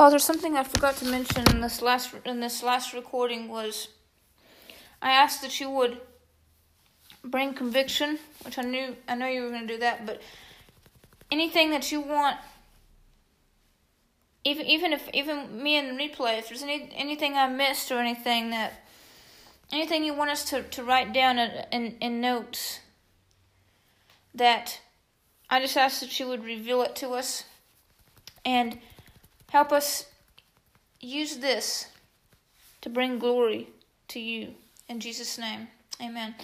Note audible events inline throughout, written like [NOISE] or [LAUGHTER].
Father, something I forgot to mention in this last in this last recording was I asked that you would bring conviction, which I knew I know you were going to do that, but anything that you want even even if even me the replay, if there's any anything I missed or anything that anything you want us to, to write down in, in, in notes that I just ask that you would reveal it to us. And help us use this to bring glory to you in Jesus name. Amen.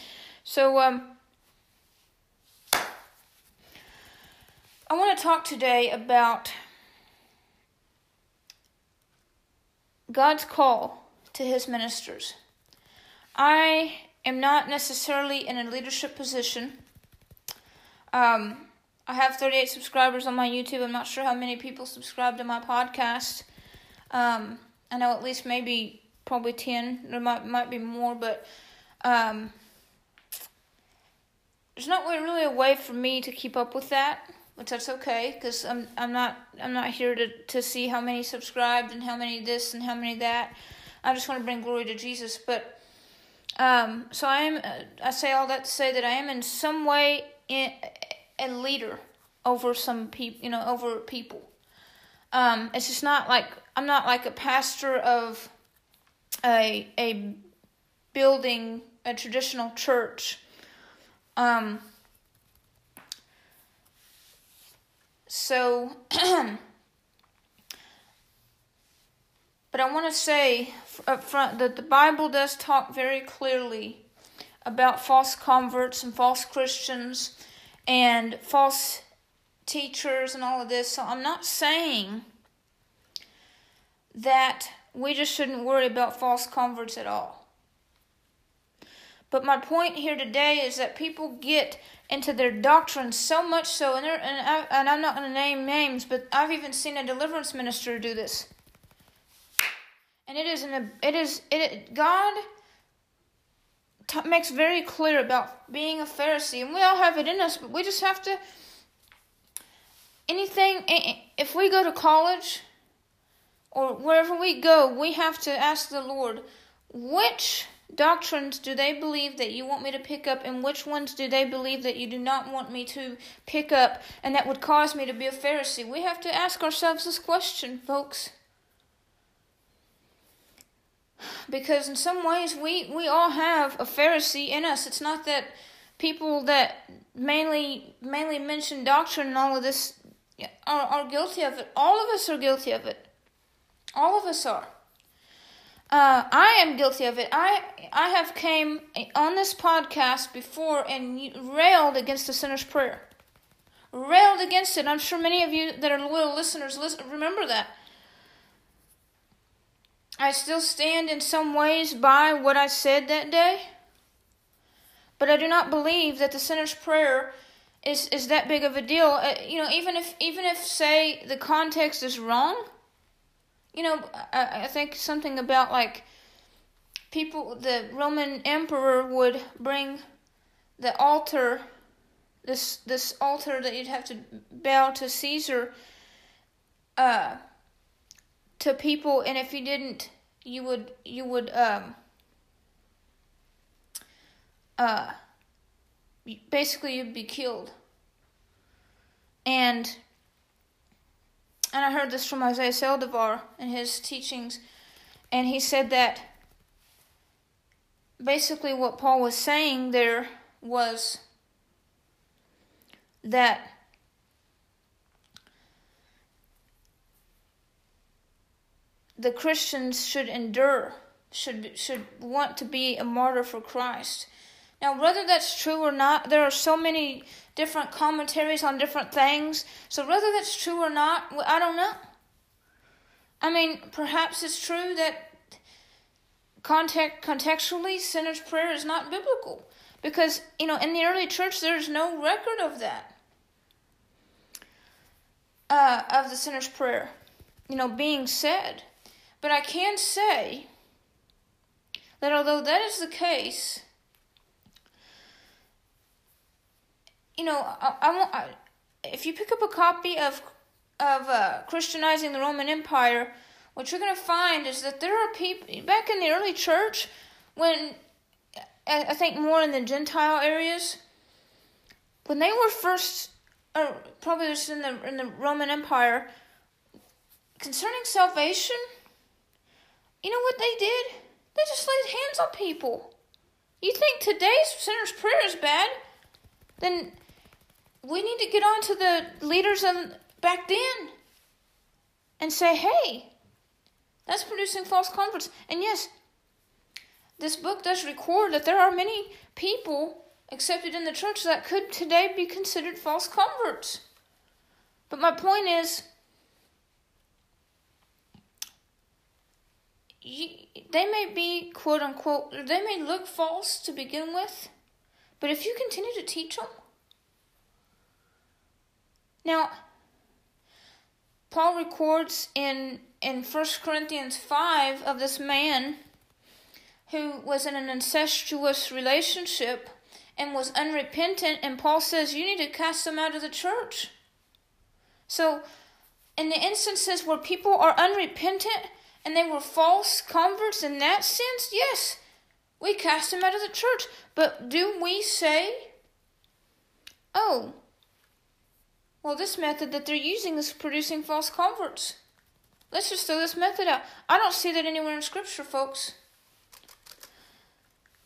So um I want to talk today about God's call to his ministers. I am not necessarily in a leadership position. Um, I have 38 subscribers on my YouTube. I'm not sure how many people subscribe to my podcast. Um, I know at least maybe probably 10. There might might be more, but um, there's not really a way for me to keep up with that which that's okay because I'm I'm not I'm not here to to see how many subscribed and how many this and how many that. I just want to bring glory to Jesus. But um, so I am. I say all that to say that I am in some way in, a leader over some people. You know, over people. Um, it's just not like I'm not like a pastor of a a building a traditional church. Um, So, [CLEARS THROAT] but I want to say up front that the Bible does talk very clearly about false converts and false Christians and false teachers and all of this. So I'm not saying that we just shouldn't worry about false converts at all. But my point here today is that people get into their doctrine so much so, and, and, I, and I'm not going to name names, but I've even seen a deliverance minister do this. And it is an it is it God makes very clear about being a Pharisee, and we all have it in us, but we just have to. Anything, if we go to college or wherever we go, we have to ask the Lord, which doctrines do they believe that you want me to pick up, and which ones do they believe that you do not want me to pick up, and that would cause me to be a Pharisee? We have to ask ourselves this question, folks. Because in some ways, we, we all have a Pharisee in us. It's not that people that mainly mainly mention doctrine and all of this are, are guilty of it. All of us are guilty of it. All of us are. Uh, I am guilty of it. I I have came on this podcast before and railed against the sinner's prayer, railed against it. I'm sure many of you that are loyal listeners listen, remember that. I still stand in some ways by what I said that day, but I do not believe that the sinner's prayer is is that big of a deal. Uh, you know, even if even if say the context is wrong you know, I, I think something about like people, the Roman emperor would bring the altar, this this altar that you'd have to bow to Caesar, uh, to people, and if you didn't, you would you would um uh basically you'd be killed. And and I heard this from Isaiah Saldivar in his teachings, and he said that basically what Paul was saying there was that the Christians should endure, should should want to be a martyr for Christ. Now, whether that's true or not, there are so many different commentaries on different things. So, whether that's true or not, I don't know. I mean, perhaps it's true that context, contextually, sinner's prayer is not biblical. Because, you know, in the early church, there's no record of that. Uh, of the sinner's prayer, you know, being said. But I can say that although that is the case, you know, I, I want. I, if you pick up a copy of of uh, Christianizing the Roman Empire, what you're going to find is that there are people back in the early church when I think more in the Gentile areas when they were first, or probably just in the in the Roman Empire, concerning salvation. You know what they did? They just laid hands on people. You think today's sinner's prayer is bad? Then we need to get on to the leaders of back then and say, hey, that's producing false converts. And yes, this book does record that there are many people accepted in the church that could today be considered false converts. But my point is, they may be quote unquote, they may look false to begin with, but if you continue to teach them, now, Paul records in in 1 Corinthians 5 of this man who was in an incestuous relationship and was unrepentant, and Paul says you need to cast them out of the church. So, in the instances where people are unrepentant and they were false converts in that sense, yes, we cast them out of the church. But do we say, oh, well, this method that they're using is producing false converts? Let's just throw this method out. I don't see that anywhere in Scripture, folks.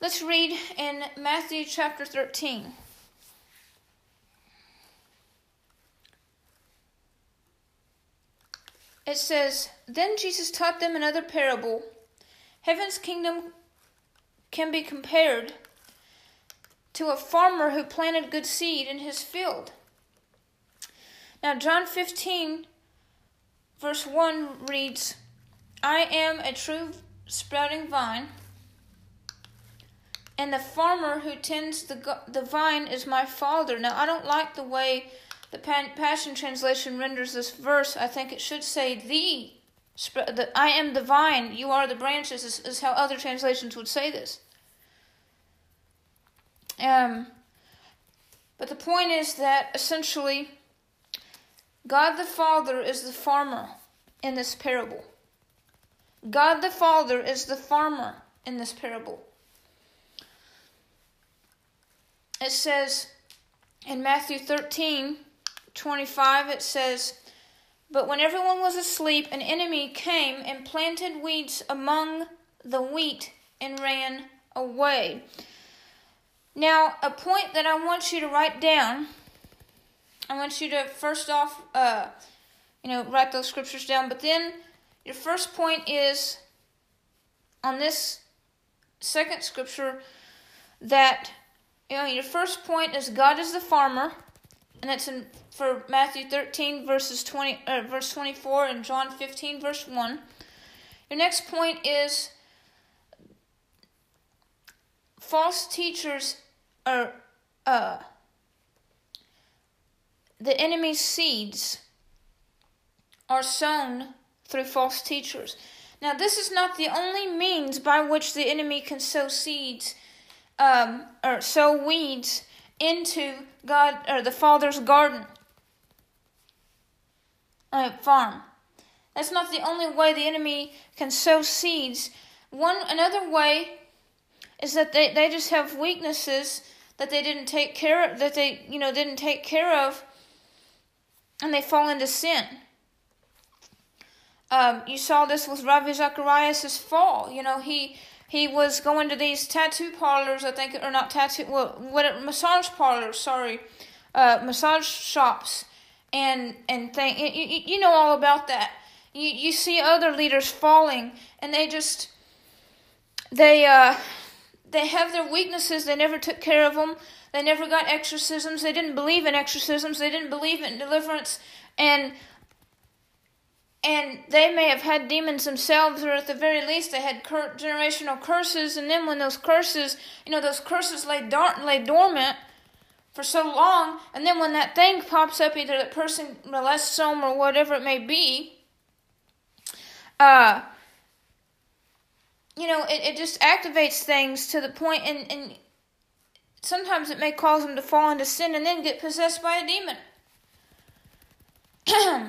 Let's read in Matthew chapter 13. It says, Then Jesus taught them another parable. Heaven's kingdom can be compared to a farmer who planted good seed in his field. Now, John 15, verse 1 reads, I am a true sprouting vine and the farmer who tends the, the vine is my father. Now, I don't like the way the Passion Translation renders this verse. I think it should say the, the I am the vine, you are the branches, is, is how other translations would say this. Um, but the point is that essentially, God the Father is the farmer in this parable. God the Father is the farmer in this parable. it says in Matthew 13 25, it says, But when everyone was asleep, an enemy came and planted weeds among the wheat and ran away. Now, a point that I want you to write down, I want you to first off, uh, you know, write those scriptures down, but then your first point is on this second scripture that you know, your first point is God is the farmer, and that's in for Matthew 13 verses 20 uh, verse 24 and John 15 verse 1. Your next point is false teachers are uh, the enemy's seeds are sown through false teachers. Now, this is not the only means by which the enemy can sow seeds um, or sow weeds into God or the Father's garden, uh, farm. That's not the only way the enemy can sow seeds. One another way is that they, they just have weaknesses that they didn't take care of that they you know didn't take care of and they fall into sin. Um, you saw this with Ravi Zacharias' fall. You know, he he was going to these tattoo parlors, I think, or not tattoo, well, what massage parlors, sorry, uh, massage shops, and and think you, you know all about that. You you see other leaders falling, and they just they uh they have their weaknesses. They never took care of them. They never got exorcisms. They didn't believe in exorcisms. They didn't believe in deliverance, and and they may have had demons themselves, or at the very least, they had cur- generational curses. And then, when those curses, you know, those curses lay, dar- lay dormant for so long, and then when that thing pops up, either that person molests them or whatever it may be, uh, you know, it, it just activates things to the point, and, and sometimes it may cause them to fall into sin and then get possessed by a demon.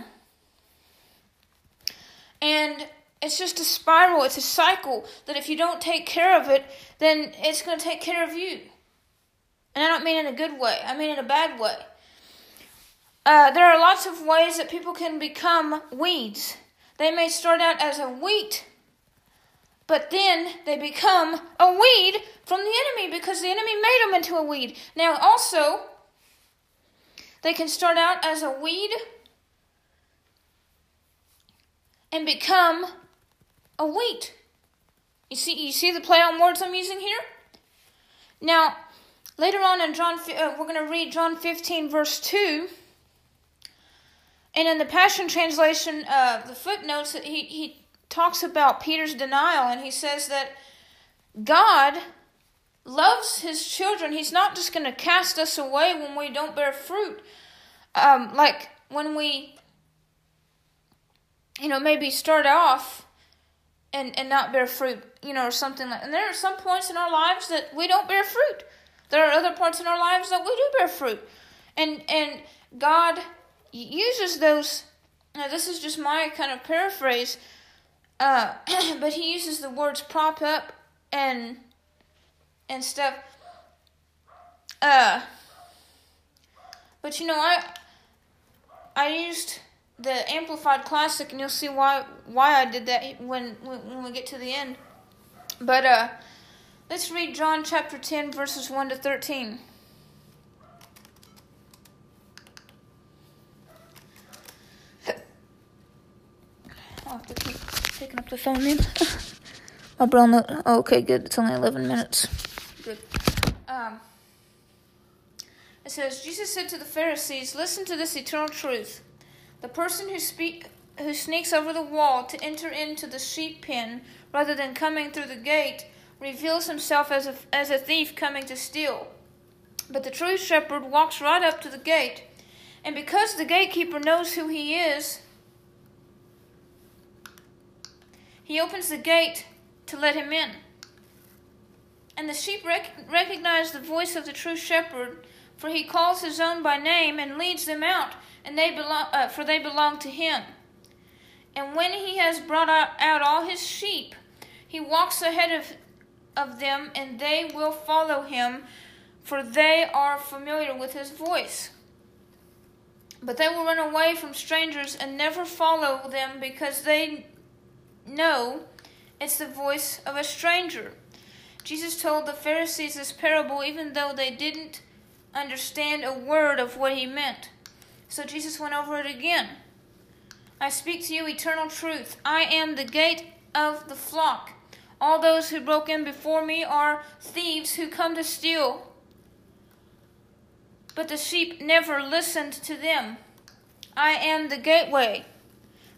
[CLEARS THROAT] And it's just a spiral, it's a cycle that if you don't take care of it, then it's going to take care of you. And I don't mean in a good way, I mean in a bad way. Uh, there are lots of ways that people can become weeds. They may start out as a wheat, but then they become a weed from the enemy because the enemy made them into a weed. Now, also, they can start out as a weed and become a wheat. You see, you see the play on words I'm using here. Now, later on in John, uh, we're going to read John 15, verse 2. And in the Passion Translation, uh, the footnotes, he, he talks about Peter's denial, and he says that God loves his children. He's not just going to cast us away when we don't bear fruit. Um, like when we, you know, maybe start off and, and not bear fruit, you know, or something like And there are some points in our lives that we don't bear fruit. There are other parts in our lives that we do bear fruit. And and God uses those now this is just my kind of paraphrase, uh, [CLEARS THROAT] but he uses the words prop up and and stuff. Uh but you know I I used the amplified classic, and you'll see why why I did that when when we get to the end. But uh, let's read John chapter ten, verses one to thirteen. [LAUGHS] I'll have to keep picking up the phone then. [LAUGHS] My. Oh, okay, good. It's only eleven minutes. Good. Um. It says Jesus said to the Pharisees, "Listen to this eternal truth." The person who speak who sneaks over the wall to enter into the sheep pen rather than coming through the gate reveals himself as a, as a thief coming to steal. But the true shepherd walks right up to the gate, and because the gatekeeper knows who he is, he opens the gate to let him in. And the sheep rec- recognize the voice of the true shepherd, for he calls his own by name and leads them out and they belong, uh, for they belong to him. And when he has brought out all his sheep, he walks ahead of, of them, and they will follow him, for they are familiar with his voice. But they will run away from strangers and never follow them because they know it's the voice of a stranger. Jesus told the Pharisees this parable even though they didn't understand a word of what he meant. So Jesus went over it again. I speak to you eternal truth. I am the gate of the flock. All those who broke in before me are thieves who come to steal. But the sheep never listened to them. I am the gateway.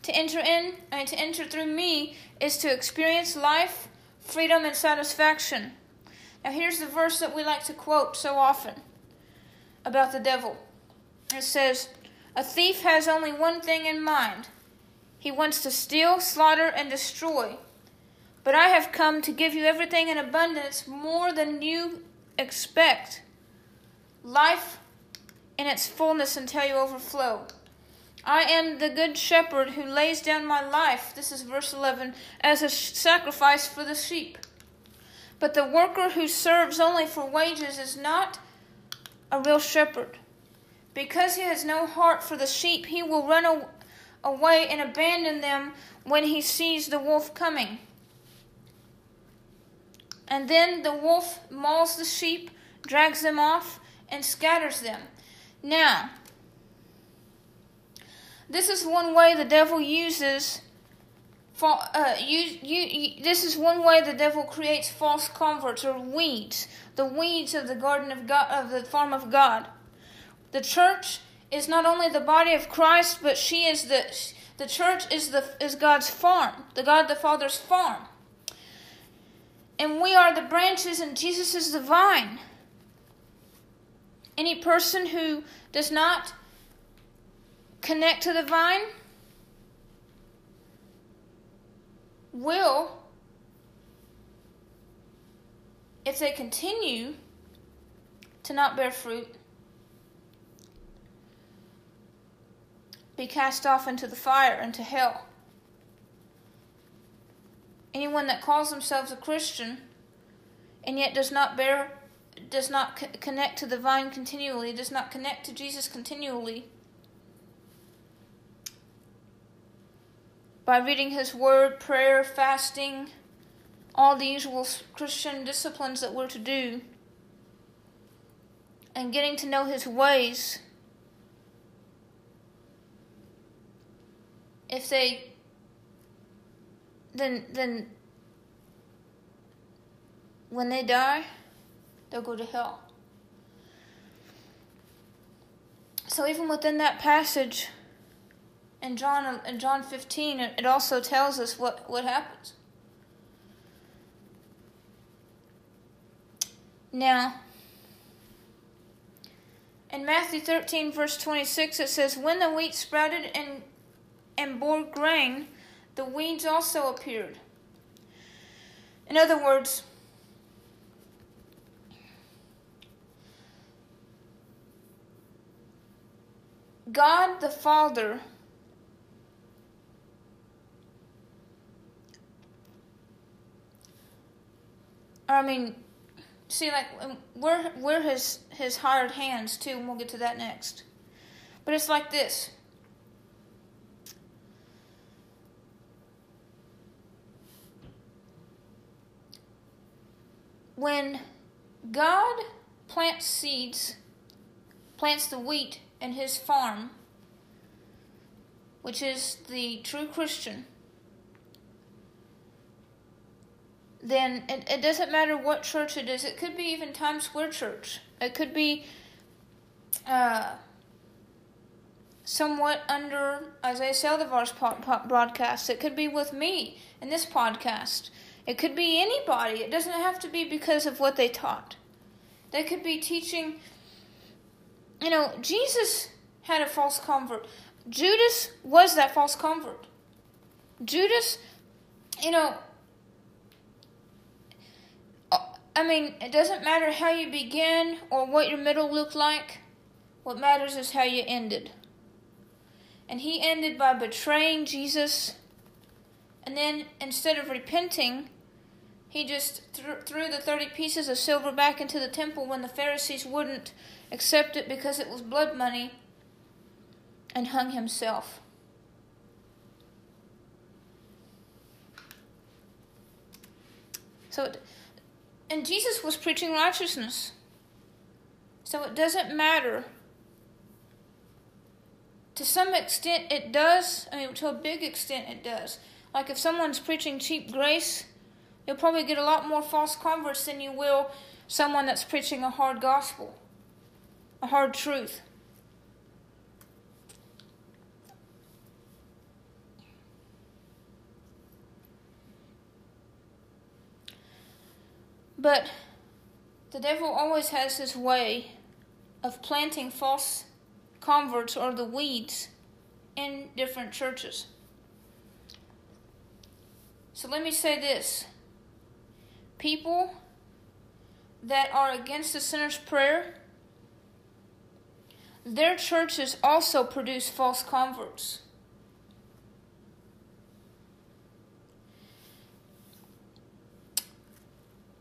To enter in and to enter through me is to experience life, freedom, and satisfaction. Now, here's the verse that we like to quote so often about the devil. It says, a thief has only one thing in mind he wants to steal, slaughter, and destroy. But I have come to give you everything in abundance more than you expect life in its fullness until you overflow. I am the good shepherd who lays down my life, this is verse 11, as a sacrifice for the sheep. But the worker who serves only for wages is not a real shepherd. Because he has no heart for the sheep, he will run away and abandon them when he sees the wolf coming. And then the wolf mauls the sheep, drags them off, and scatters them. Now, this is one way the devil uses. Uh, you, you, this is one way the devil creates false converts or weeds, the weeds of the garden of God, of the farm of God. The church is not only the body of Christ, but she is the the church is the is God's farm, the God the Father's farm. And we are the branches and Jesus is the vine. Any person who does not connect to the vine will if they continue to not bear fruit be cast off into the fire, into hell. anyone that calls themselves a Christian and yet does not bear does not co- connect to the vine continually, does not connect to Jesus continually by reading his word, prayer, fasting, all the usual Christian disciplines that we're to do, and getting to know his ways. If they then then when they die, they'll go to hell. So even within that passage in John in John 15 it also tells us what what happens. Now, in Matthew 13 verse 26 it says when the wheat sprouted and and bore grain the weeds also appeared. In other words, God the Father I mean, see, like um, we're we're his his hired hands too, and we'll get to that next. But it's like this. When God plants seeds, plants the wheat in his farm, which is the true Christian, then it, it doesn't matter what church it is. It could be even Times Square Church. It could be uh, somewhat under Isaiah Saldivar's broadcast. It could be with me in this podcast. It could be anybody. It doesn't have to be because of what they taught. They could be teaching. You know, Jesus had a false convert. Judas was that false convert. Judas, you know, I mean, it doesn't matter how you begin or what your middle looked like. What matters is how you ended. And he ended by betraying Jesus. And then, instead of repenting, he just th- threw the 30 pieces of silver back into the temple when the Pharisees wouldn't accept it because it was blood money and hung himself. So, it, and Jesus was preaching righteousness. So it doesn't matter. To some extent, it does. I mean, to a big extent, it does. Like if someone's preaching cheap grace, You'll probably get a lot more false converts than you will someone that's preaching a hard gospel, a hard truth. But the devil always has his way of planting false converts or the weeds in different churches. So let me say this people that are against the sinner's prayer, their churches also produce false converts.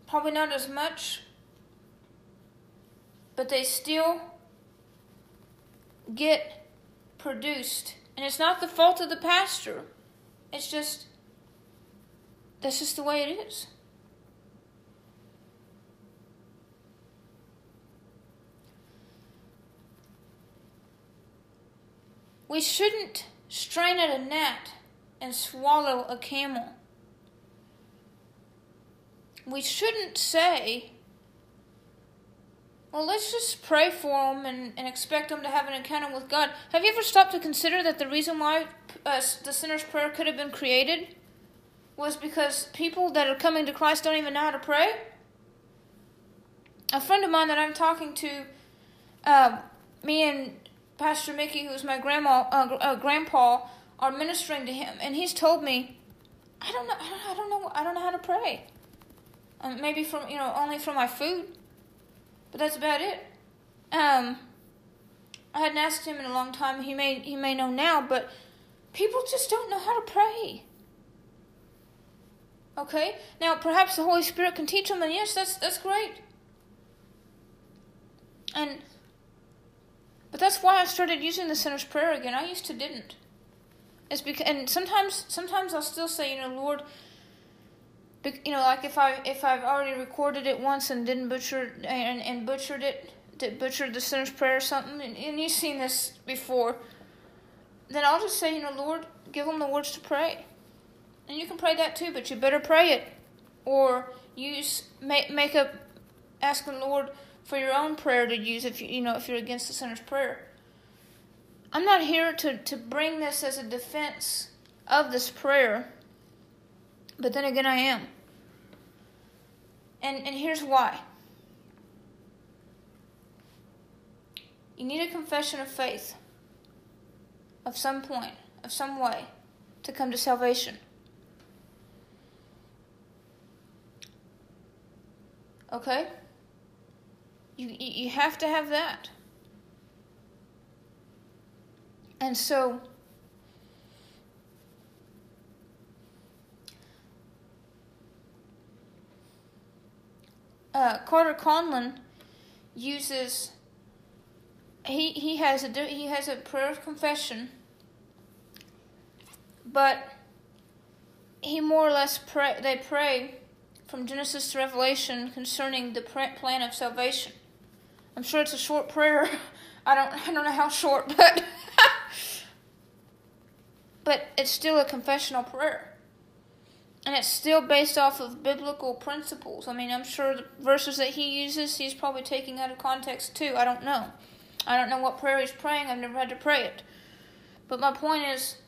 Probably not as much, but they still get produced. And it's not the fault of the pastor. It's just, that's just the way it is. We shouldn't strain at a gnat and swallow a camel. We shouldn't say, well, let's just pray for them and, and expect them to have an encounter with God. Have you ever stopped to consider that the reason why uh, the sinner's prayer could have been created was because people that are coming to Christ don't even know how to pray? A friend of mine that I'm talking to, uh, me and Pastor Mickey, who's my grandma, uh, uh, grandpa, are ministering to him, and he's told me, I don't know, I don't know, I don't know how to pray. Um, maybe from you know only for my food, but that's about it. Um, I hadn't asked him in a long time. He may he may know now, but people just don't know how to pray. Okay? Now, perhaps the Holy Spirit can teach them, and yes, that's, that's great. And, but that's why I started using the sinner's prayer again. I used to didn't. It's because, and sometimes, sometimes I'll still say, you know, Lord, you know, like if I if I've already recorded it once and didn't butcher and, and butchered it, did butchered the sinner's prayer or something, and, and you've seen this before, then I'll just say, you know, Lord, give them the words to pray, and you can pray that too, but you better pray it, or use make make up asking the Lord for your own prayer to use if you you know if you're against the sinner's prayer. I'm not here to, to bring this as a defense of this prayer, but then again, I am. And, and here's why you need a confession of faith of some point, of some way, to come to salvation. Okay? You, you have to have that. And so, uh, Carter Conlon uses he he has a he has a prayer of confession, but he more or less pray they pray from Genesis to Revelation concerning the plan of salvation. I'm sure it's a short prayer. [LAUGHS] I don't I don't know how short, but [LAUGHS] but it's still a confessional prayer. And it's still based off of biblical principles. I mean, I'm sure the verses that he uses, he's probably taking out of context too. I don't know. I don't know what prayer he's praying. I've never had to pray it. But my point is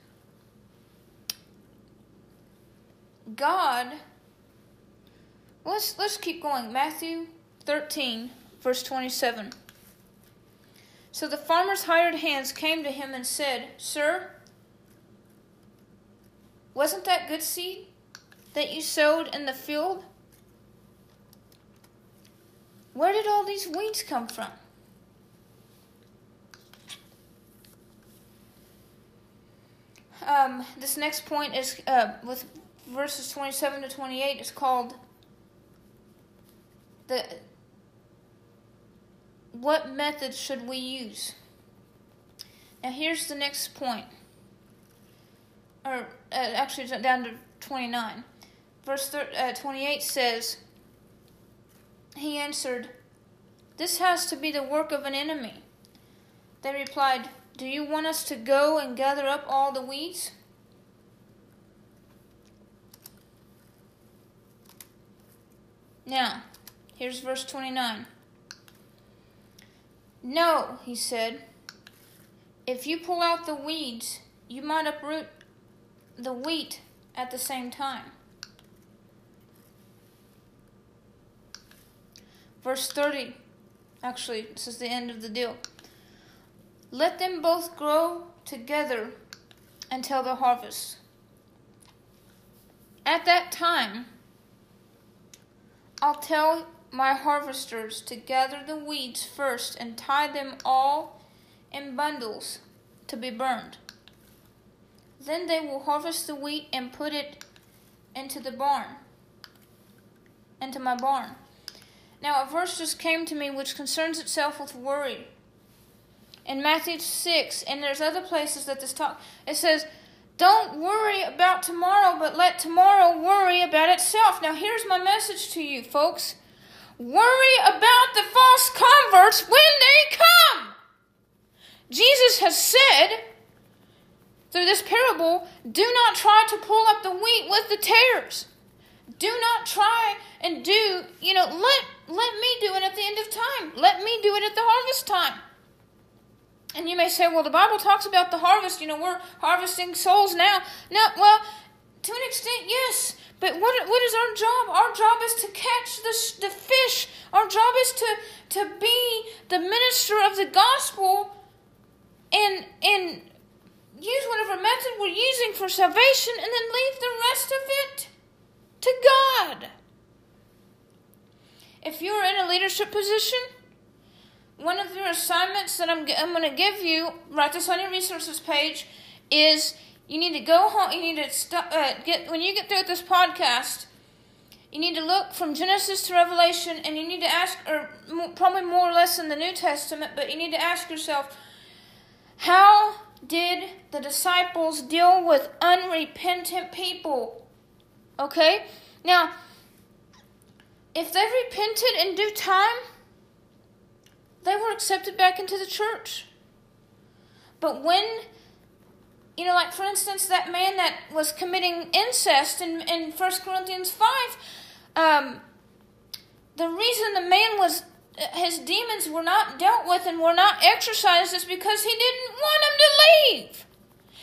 God Let's let's keep going. Matthew 13 verse 27. So the farmer's hired hands came to him and said, "Sir, wasn't that good seed that you sowed in the field? Where did all these weeds come from? Um, this next point is uh, with verses 27 to 28 is called the what method should we use now here's the next point or uh, actually down to 29. Verse thir- uh, 28 says, He answered, This has to be the work of an enemy. They replied, Do you want us to go and gather up all the weeds? Now, here's verse 29. No, he said. If you pull out the weeds, you might uproot the wheat at the same time. Verse 30, actually, this is the end of the deal. Let them both grow together until the harvest. At that time, I'll tell my harvesters to gather the weeds first and tie them all in bundles to be burned then they will harvest the wheat and put it into the barn, into my barn. Now, a verse just came to me which concerns itself with worry. In Matthew 6, and there's other places that this talk, it says, Don't worry about tomorrow, but let tomorrow worry about itself. Now, here's my message to you, folks. Worry about the false converts when they come. Jesus has said, through this parable, do not try to pull up the wheat with the tares. Do not try and do, you know, let let me do it at the end of time. Let me do it at the harvest time. And you may say, well, the Bible talks about the harvest. You know, we're harvesting souls now. No, well, to an extent, yes. But what, what is our job? Our job is to catch the, the fish. Our job is to, to be the minister of the gospel and, and use whatever method we're using for salvation and then leave the rest of it to God. If you're in a leadership position, one of your assignments that I'm, I'm going to give you, write this on your resources page, is you need to go home. You need to stop, uh, get when you get through with this podcast. you need to look from Genesis to Revelation, and you need to ask, or probably more or less in the New Testament, but you need to ask yourself, how did the disciples deal with unrepentant people? Okay? Now, if they repented in due time, they were accepted back into the church. But when, you know, like for instance, that man that was committing incest in, in 1 Corinthians 5, um, the reason the man was his demons were not dealt with and were not exorcised is because he didn't want them to leave.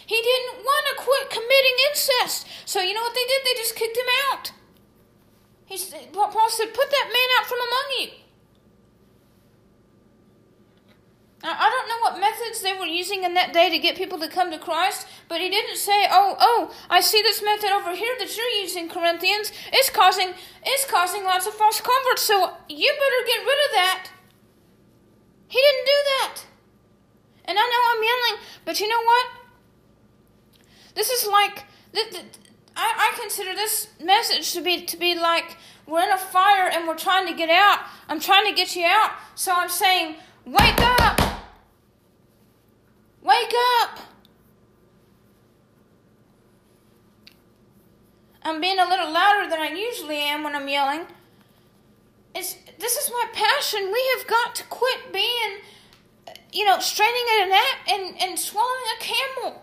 He didn't want to quit committing incest. So you know what they did? They just kicked him out. He, Paul said, "Put that man out from among you." I don't know what methods they were using in that day to get people to come to Christ, but he didn't say, "Oh, oh, I see this method over here that you're using, Corinthians. It's causing it's causing lots of false converts, so you better get rid of that." He didn't do that. And I know I'm yelling, but you know what? This is like I, I consider this message to be to be like we're in a fire and we're trying to get out. I'm trying to get you out, so I'm saying, wake up. Wake up! I'm being a little louder than I usually am when I'm yelling. It's, this is my passion. We have got to quit being, you know, straining at a gnat and, and swallowing a camel.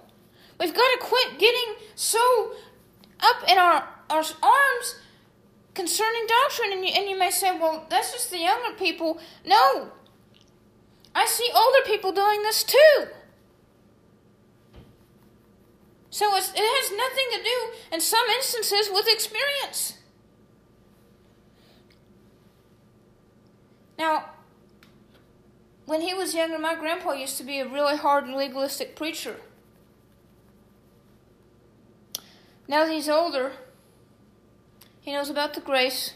We've got to quit getting so up in our, our arms concerning doctrine. And you, and you may say, well, that's just the younger people. No. I see older people doing this too. So it has nothing to do, in some instances, with experience. Now, when he was younger, my grandpa used to be a really hard legalistic preacher. Now that he's older, he knows about the grace.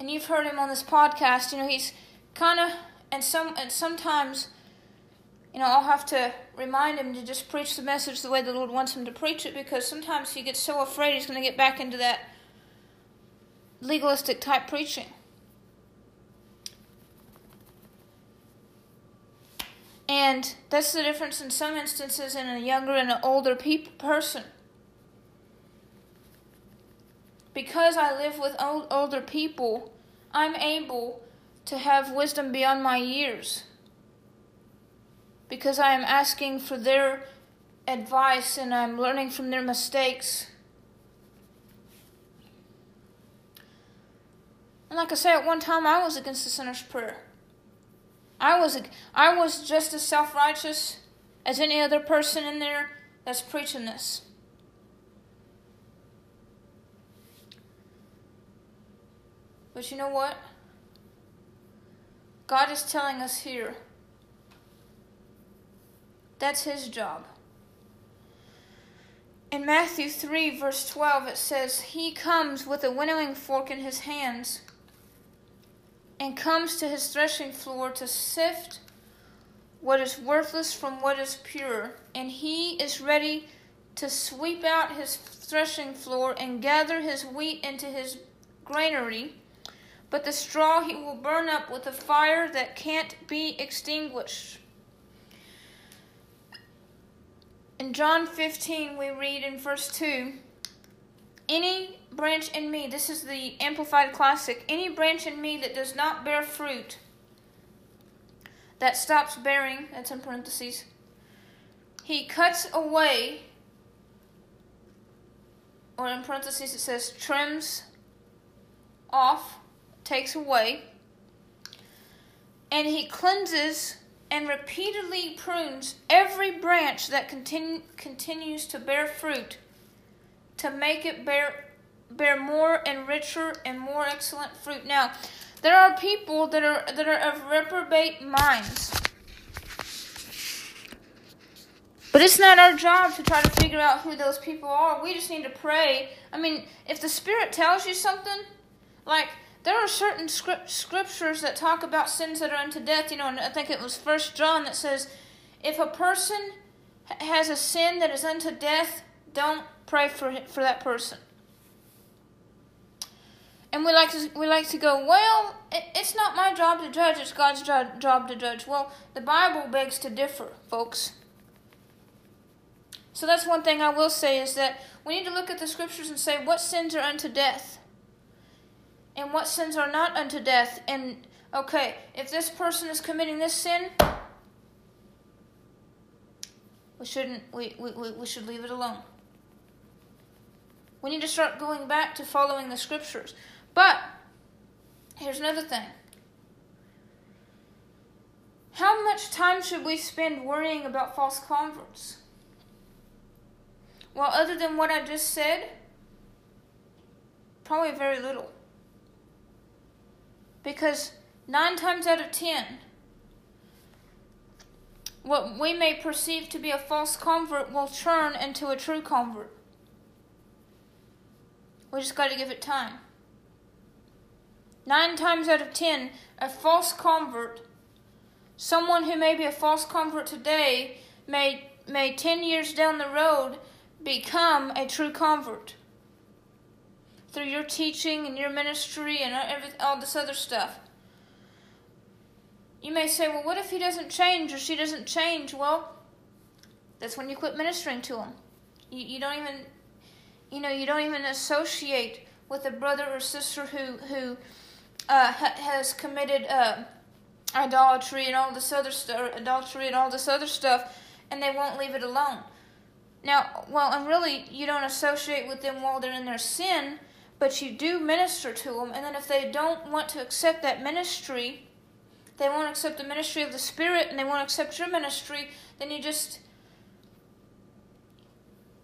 And you've heard him on this podcast. You know, he's kind of, and some, and sometimes you know, I'll have to remind him to just preach the message the way the Lord wants him to preach it because sometimes he gets so afraid he's going to get back into that legalistic type preaching. And that's the difference in some instances in a younger and an older pe- person. Because I live with old, older people, I'm able to have wisdom beyond my years because I am asking for their advice and I'm learning from their mistakes. And like I say, at one time I was against the sinner's prayer. I was I was just as self-righteous as any other person in there that's preaching this. But you know what? God is telling us here that's his job. In Matthew 3, verse 12, it says, He comes with a winnowing fork in his hands and comes to his threshing floor to sift what is worthless from what is pure, and he is ready to sweep out his threshing floor and gather his wheat into his granary. But the straw he will burn up with a fire that can't be extinguished. In John 15, we read in verse 2 Any branch in me, this is the Amplified Classic, any branch in me that does not bear fruit, that stops bearing, that's in parentheses, he cuts away, or in parentheses it says trims off, takes away, and he cleanses and repeatedly prunes every branch that continu- continues to bear fruit to make it bear bear more and richer and more excellent fruit. Now, there are people that are that are of reprobate minds. But it's not our job to try to figure out who those people are. We just need to pray. I mean, if the Spirit tells you something, like there are certain script, scriptures that talk about sins that are unto death. You know, and I think it was First John that says, if a person has a sin that is unto death, don't pray for for that person. And we like to we like to go, well, it, it's not my job to judge; it's God's jo- job to judge. Well, the Bible begs to differ, folks. So that's one thing I will say is that we need to look at the scriptures and say what sins are unto death, and what sins are not unto death. And okay, if this person is committing this sin, we shouldn't. We we we should leave it alone. We need to start going back to following the scriptures. But here's another thing. How much time should we spend worrying about false converts? Well, other than what I just said, probably very little. Because nine times out of ten, what we may perceive to be a false convert will turn into a true convert. We just got to give it time. Nine times out of ten, a false convert, someone who may be a false convert today, may, may ten years down the road become a true convert through your teaching and your ministry and every, all this other stuff. You may say, well, what if he doesn't change or she doesn't change? Well, that's when you quit ministering to them. You, you don't even, you know, you don't even associate with a brother or sister who who uh, ha- has committed uh, idolatry and all this other stuff, adultery and all this other stuff, and they won't leave it alone. Now, well, and really, you don't associate with them while they're in their sin, but you do minister to them, and then if they don't want to accept that ministry, they won't accept the ministry of the Spirit, and they won't accept your ministry, then you just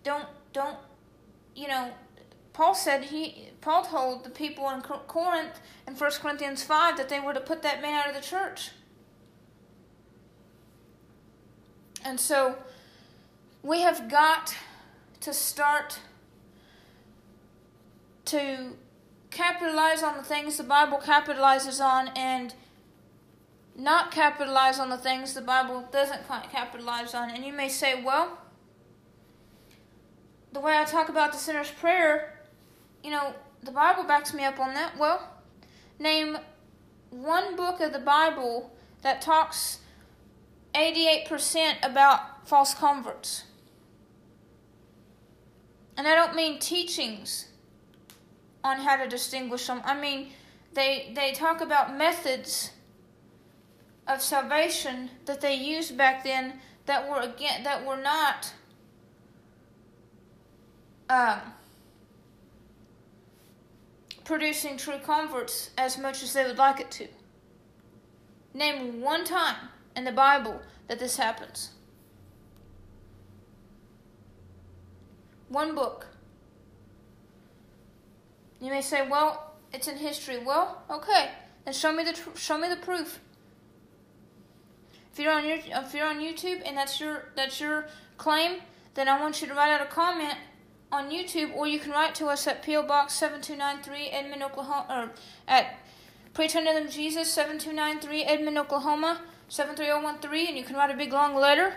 don't don't you know Paul said he Paul told the people in Corinth in 1 Corinthians 5 that they were to put that man out of the church. And so we have got to start to capitalize on the things the Bible capitalizes on and not capitalize on the things the Bible doesn't capitalize on. And you may say, well, the way I talk about the sinner's prayer you know, the Bible backs me up on that. Well, name one book of the Bible that talks 88% about false converts. And I don't mean teachings on how to distinguish them. I mean they they talk about methods of salvation that they used back then that were again that were not um, producing true converts as much as they would like it to. Name one time in the Bible that this happens. One book. You may say, "Well, it's in history." Well, okay, then show me the tr- show me the proof. If you're on your if you're on YouTube and that's your that's your claim, then I want you to write out a comment on YouTube, or you can write to us at PO Box 7293 Edmond, Oklahoma, or at Unto Them Jesus 7293 Edmond, Oklahoma 73013, and you can write a big long letter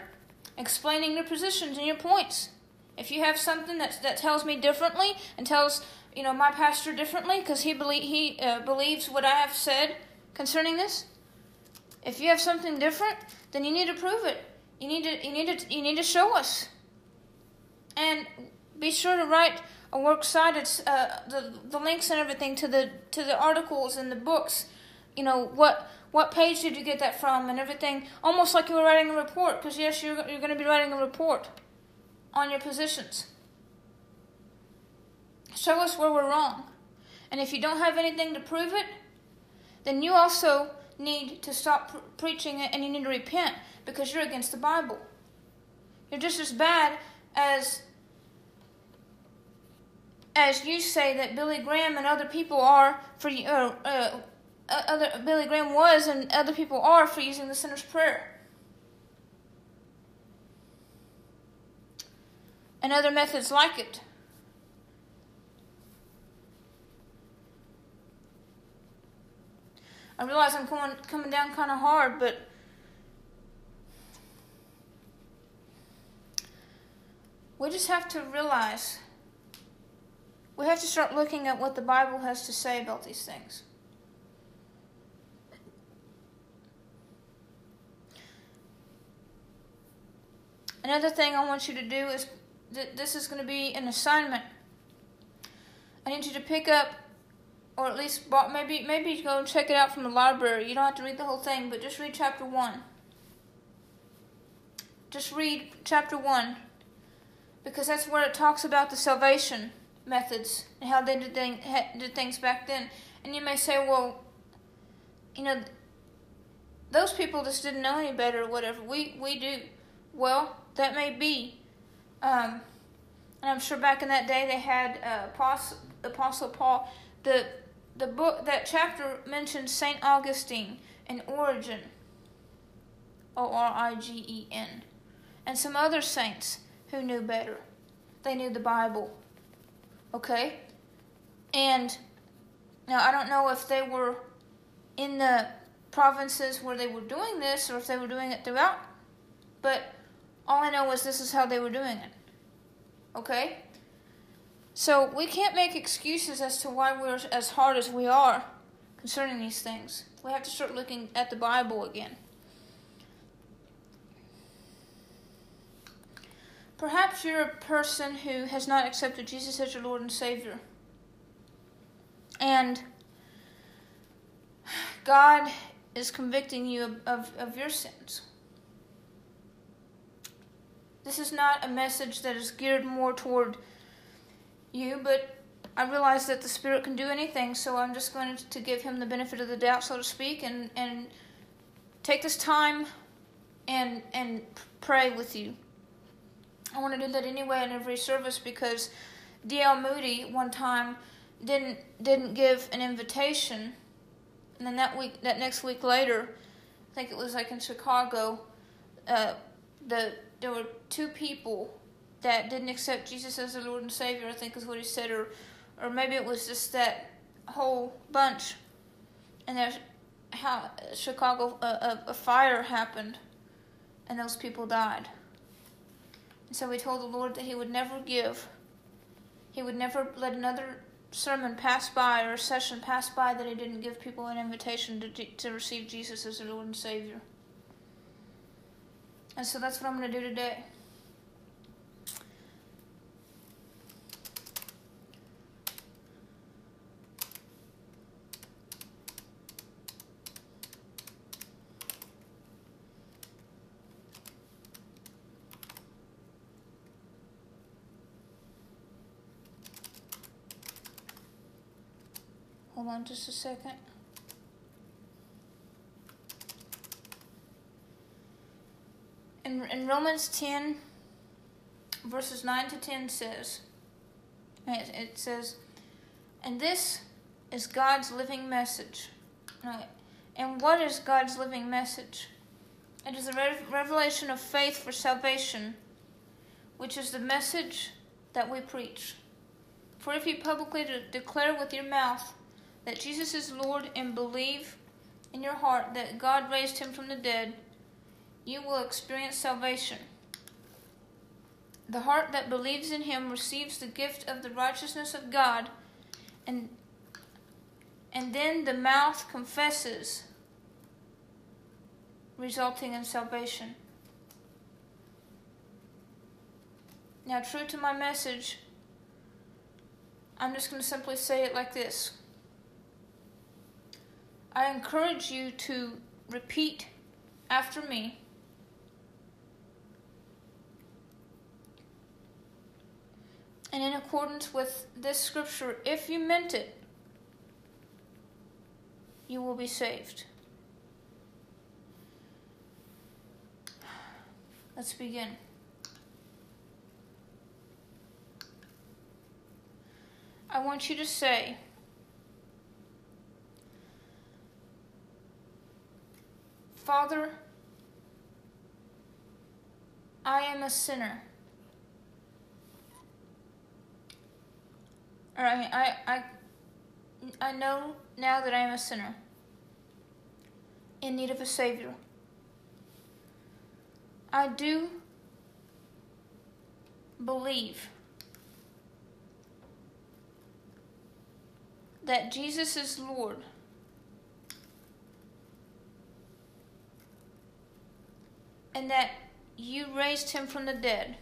explaining your positions and your points. If you have something that that tells me differently and tells you know my pastor differently because he believe he uh, believes what I have said concerning this, if you have something different, then you need to prove it. You need to you need to you need to show us. And be sure to write a works cited uh, the the links and everything to the to the articles and the books. You know what what page did you get that from and everything. Almost like you were writing a report, because yes, you're you're going to be writing a report on your positions. Show us where we're wrong, and if you don't have anything to prove it, then you also need to stop pr- preaching it and you need to repent because you're against the Bible. You're just as bad as as you say that Billy Graham and other people are for uh, uh, other Billy Graham was and other people are for using the sinner's prayer. And other methods like it. I realize I'm coming coming down kind of hard, but we just have to realize We have to start looking at what the Bible has to say about these things. Another thing I want you to do is that this is going to be an assignment. I need you to pick up, or at least maybe maybe go and check it out from the library. You don't have to read the whole thing, but just read chapter one. Just read chapter one, because that's where it talks about the salvation methods and how they did, thing, did things back then. And you may say, well, you know, those people just didn't know any better or whatever. We we do. Well, that may be. Um, and I'm sure back in that day they had uh, Apostle, Apostle Paul. The the book that chapter mentions Saint Augustine and Origen. O R I G E N, and some other saints who knew better. They knew the Bible. Okay, and now I don't know if they were in the provinces where they were doing this or if they were doing it throughout, but all I know is this is how they were doing it. Okay? So we can't make excuses as to why we're as hard as we are concerning these things. We have to start looking at the Bible again. Perhaps you're a person who has not accepted Jesus as your Lord and Savior. And God is convicting you of, of, of your sins. This is not a message that is geared more toward you, but I realize that the Spirit can do anything, so I'm just going to give him the benefit of the doubt, so to speak, and, and take this time and and pray with you. I want to do that anyway in every service because D.L. Moody one time didn't didn't give an invitation, and then that week that next week later, I think it was like in Chicago, uh, the there were two people that didn't accept Jesus as their Lord and Savior, I think is what he said, or or maybe it was just that whole bunch. And there's how Chicago a, a, a fire happened, and those people died. And so he told the Lord that he would never give, he would never let another sermon pass by or a session pass by that he didn't give people an invitation to to receive Jesus as their Lord and Savior. And so that's what I'm going to do today. Hold on just a second. in, in Romans 10, verses 9 to 10 says, it, it says, and this is God's living message. And what is God's living message? It is a revelation of faith for salvation, which is the message that we preach. For if you publicly declare with your mouth that Jesus is Lord and believe in your heart that God raised him from the dead, you will experience salvation. The heart that believes in him receives the gift of the righteousness of God, and, and then the mouth confesses, resulting in salvation. Now, true to my message, I'm just going to simply say it like this I encourage you to repeat after me and in accordance with this scripture, if you meant it, you will be saved. Let's begin. I want you to say, Father, I am a sinner. Or I mean, I, I, I know now that I am a sinner in need of a Savior. I do believe that Jesus is Lord. And that you raised him from the dead.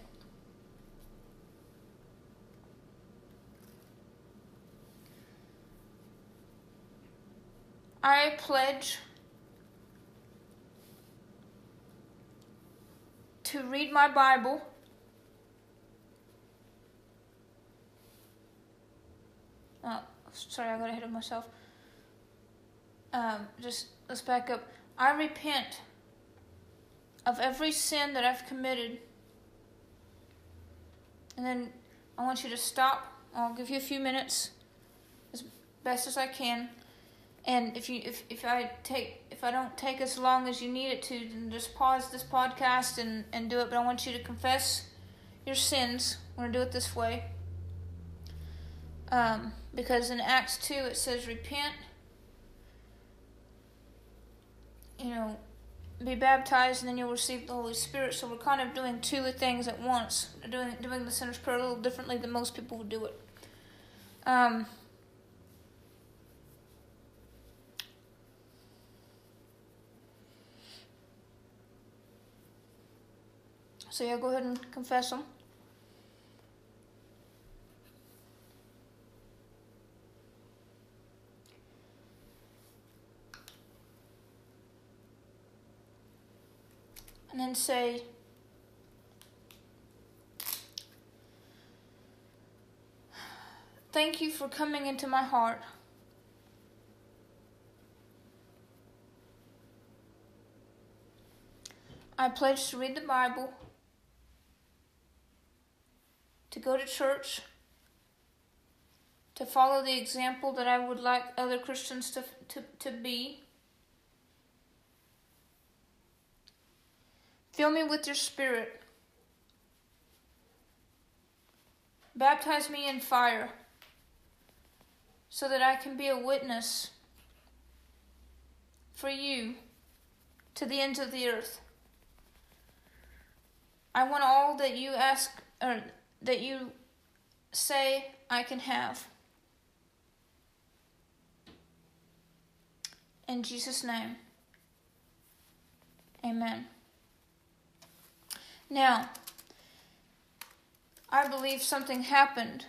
I pledge to read my Bible Oh, sorry, I got ahead of myself. Um, just let's back up. I repent of every sin that I've committed. And then I want you to stop. I'll give you a few minutes as best as I can. And if you if, if I take if I don't take as long as you need it to, then just pause this podcast and, and do it. But I want you to confess your sins. I'm gonna do it this way. Um, because in Acts 2 it says, Repent, you know, be baptized, and then you'll receive the Holy Spirit. So we're kind of doing two things at once, doing, doing the sinner's prayer a little differently than most people would do it. Um, so yeah, go ahead and confess them. And then say, Thank you for coming into my heart. I pledge to read the Bible, to go to church, to follow the example that I would like other Christians to, to, to be. Fill me with your spirit. Baptize me in fire so that I can be a witness for you to the ends of the earth. I want all that you ask or that you say I can have. In Jesus' name. Amen. Now, I believe something happened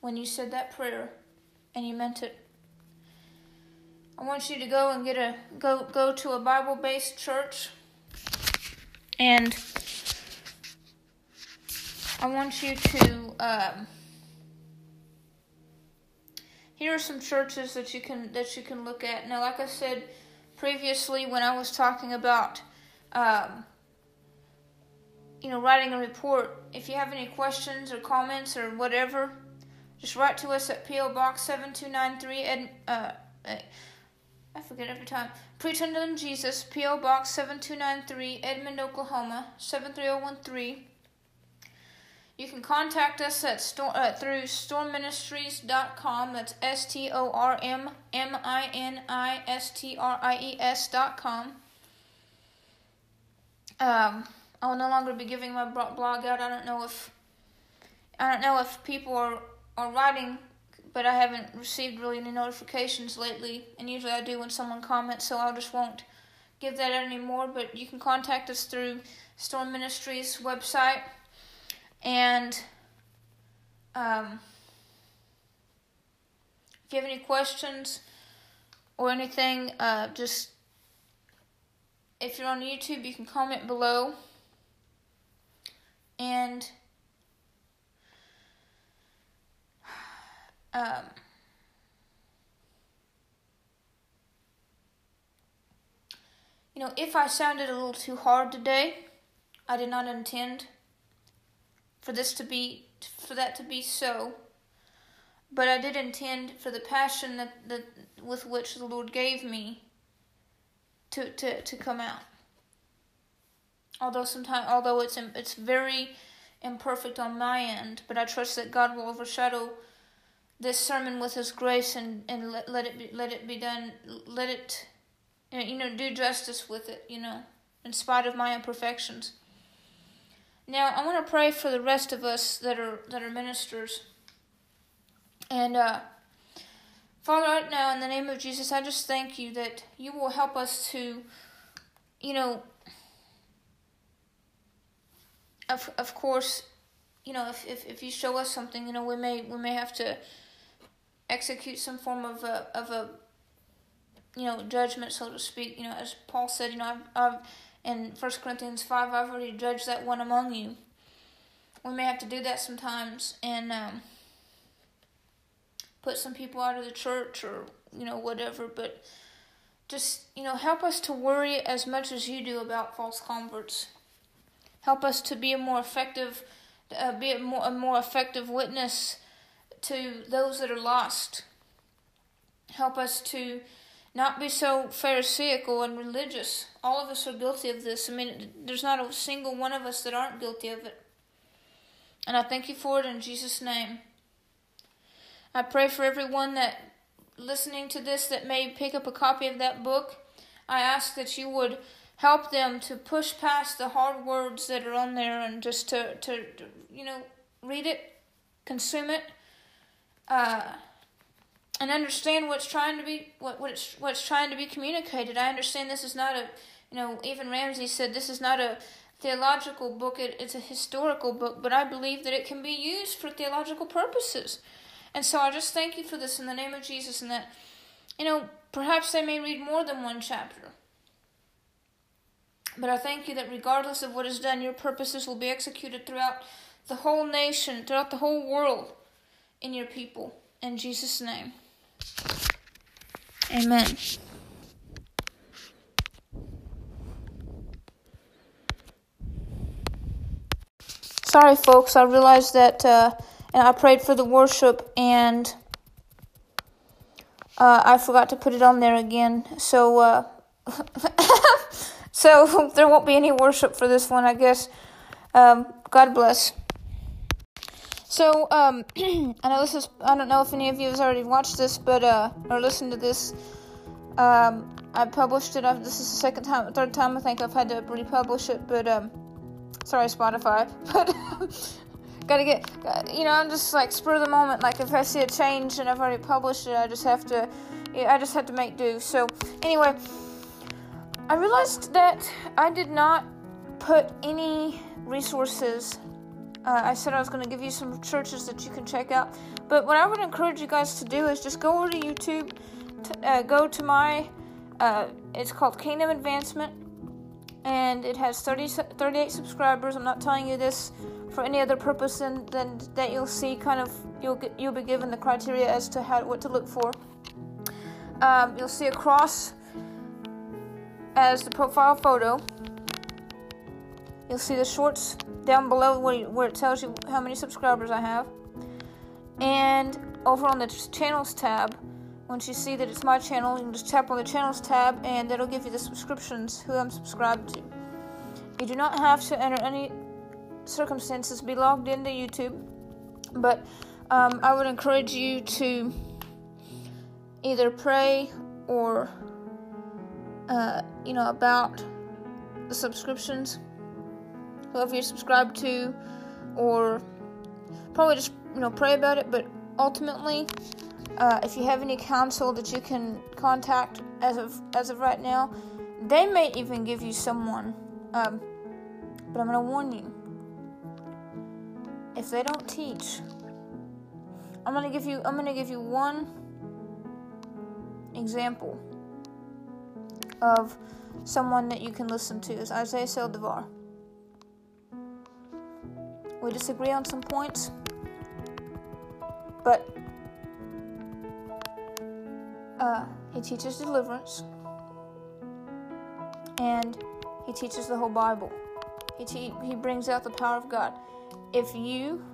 when you said that prayer and you meant it. I want you to go and get a go go to a Bible-based church and I want you to um, here are some churches that you can that you can look at. Now, like I said previously when I was talking about um, you know, writing a report. If you have any questions or comments or whatever, just write to us at PO Box 7293 Ed, uh, uh, I forget every time. Preach unto Jesus, PO Box 7293 Edmond, Oklahoma 73013. You can contact us at storm, uh, through stormministries.com. That's S T O R M M I N I S T R I E S.com. Um, I will no longer be giving my blog out. I don't know if I don't know if people are are writing, but I haven't received really any notifications lately. And usually I do when someone comments, so I just won't give that out anymore. But you can contact us through Storm Ministries website, and um, if you have any questions or anything, uh, just if you're on YouTube, you can comment below and um, you know, if I sounded a little too hard today, I did not intend for this to be for that to be so. But I did intend for the passion that, that with which the Lord gave me to, to, to come out although sometimes although it's it's very imperfect on my end but i trust that god will overshadow this sermon with his grace and and let, let it be let it be done let it you know do justice with it you know in spite of my imperfections. Now i want to pray for the rest of us that are that are ministers. And uh Father, right now, in the name of Jesus, I just thank you that you will help us to, you know, of, of course, you know, if, if, if you show us something, you know, we may we may have to execute some form of a of a you know judgment, so to speak. You know, as Paul said, you know, I've, I've in First Corinthians five, I've already judged that one among you. We may have to do that sometimes, and um, put some people out of the church or you know whatever but just you know help us to worry as much as you do about false converts help us to be a more effective uh, be a more, a more effective witness to those that are lost. Help us to not be so pharisaical and religious. All of us are guilty of this. I mean there's not a single one of us that aren't guilty of it. And i thank you for it in jesus name. I pray for everyone that listening to this that may pick up a copy of that book. I ask that you would help them to push past the hard words that are on there and just to, to, to you know, read it, consume it, uh, and understand what's trying to be what what's what's trying to be communicated. I understand this is not a, you know, even Ramsey said this is not a theological book. It, it's a historical book, but I believe that it can be used for theological purposes. And so I just thank you for this in the name of Jesus, and that, you know, perhaps they may read more than one chapter. But I thank you that regardless of what is done, your purposes will be executed throughout the whole nation, throughout the whole world, in your people. In Jesus' name. Amen. Sorry, folks, I realized that. Uh, and I prayed for the worship, and uh, I forgot to put it on there again. So, uh, [LAUGHS] so [LAUGHS] there won't be any worship for this one, I guess. Um, God bless. So, um, [CLEARS THROAT] I know this is, I don't know if any of you have already watched this, but, uh, or listened to this. Um, I published it. This is the second time, third time I think I've had to republish it, but, um, sorry, Spotify. [LAUGHS] But gotta get, you know, I'm just like spur of the moment. Like if I see a change and I've already published it, I just have to, I just have to make do. So anyway, I realized that I did not put any resources. Uh, I said I was going to give you some churches that you can check out, but what I would encourage you guys to do is just go over to YouTube, uh, go to my, uh, it's called Kingdom Advancement, and it has 30, 38 subscribers. I'm not telling you this for any other purpose than, than that you'll see kind of you'll get, you'll be given the criteria as to how what to look for. Um, you'll see a cross as the profile photo. You'll see the shorts down below where, where it tells you how many subscribers I have. And over on the channels tab, once you see that it's my channel, you can just tap on the channels tab and that'll give you the subscriptions who I'm subscribed to. You do not have to enter any circumstances be logged into YouTube, but um, I would encourage you to either pray or uh, you know about the subscriptions, whoever you're subscribed to, or probably just you know pray about it. But ultimately, uh, if you have any counsel that you can contact as of as of right now, they may even give you someone. Um, but I'm to warn you if they don't teach, I'm gonna give you I'm gonna give you one example of someone that you can listen to is Isaiah Saldivar. We disagree on some points, but uh, he teaches deliverance and he teaches the whole Bible. He, te- he brings out the power of God if you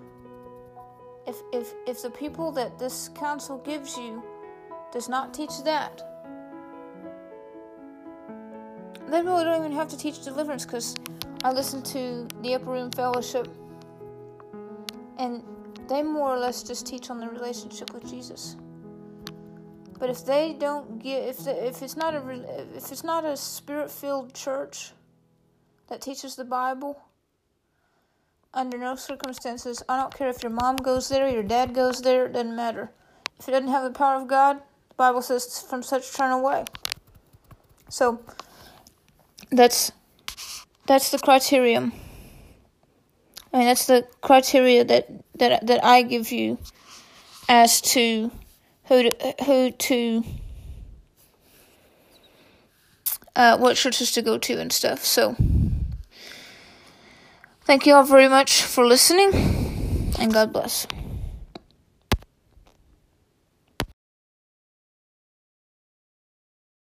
if if if the people that this council gives you does not teach that they really don't even have to teach deliverance because I listen to the Upper Room Fellowship and they more or less just teach on the relationship with Jesus. But if they don't get if the, if it's not a if it's not a spirit-filled church that teaches the Bible, under no circumstances. I don't care if your mom goes there, your dad goes there, it doesn't matter. If it doesn't have the power of God, the Bible says from such turn away. So that's that's the criterion. I mean that's the criteria that that that I give you as to who to, who to uh, what churches to go to and stuff. So thank you all very much for listening and God bless.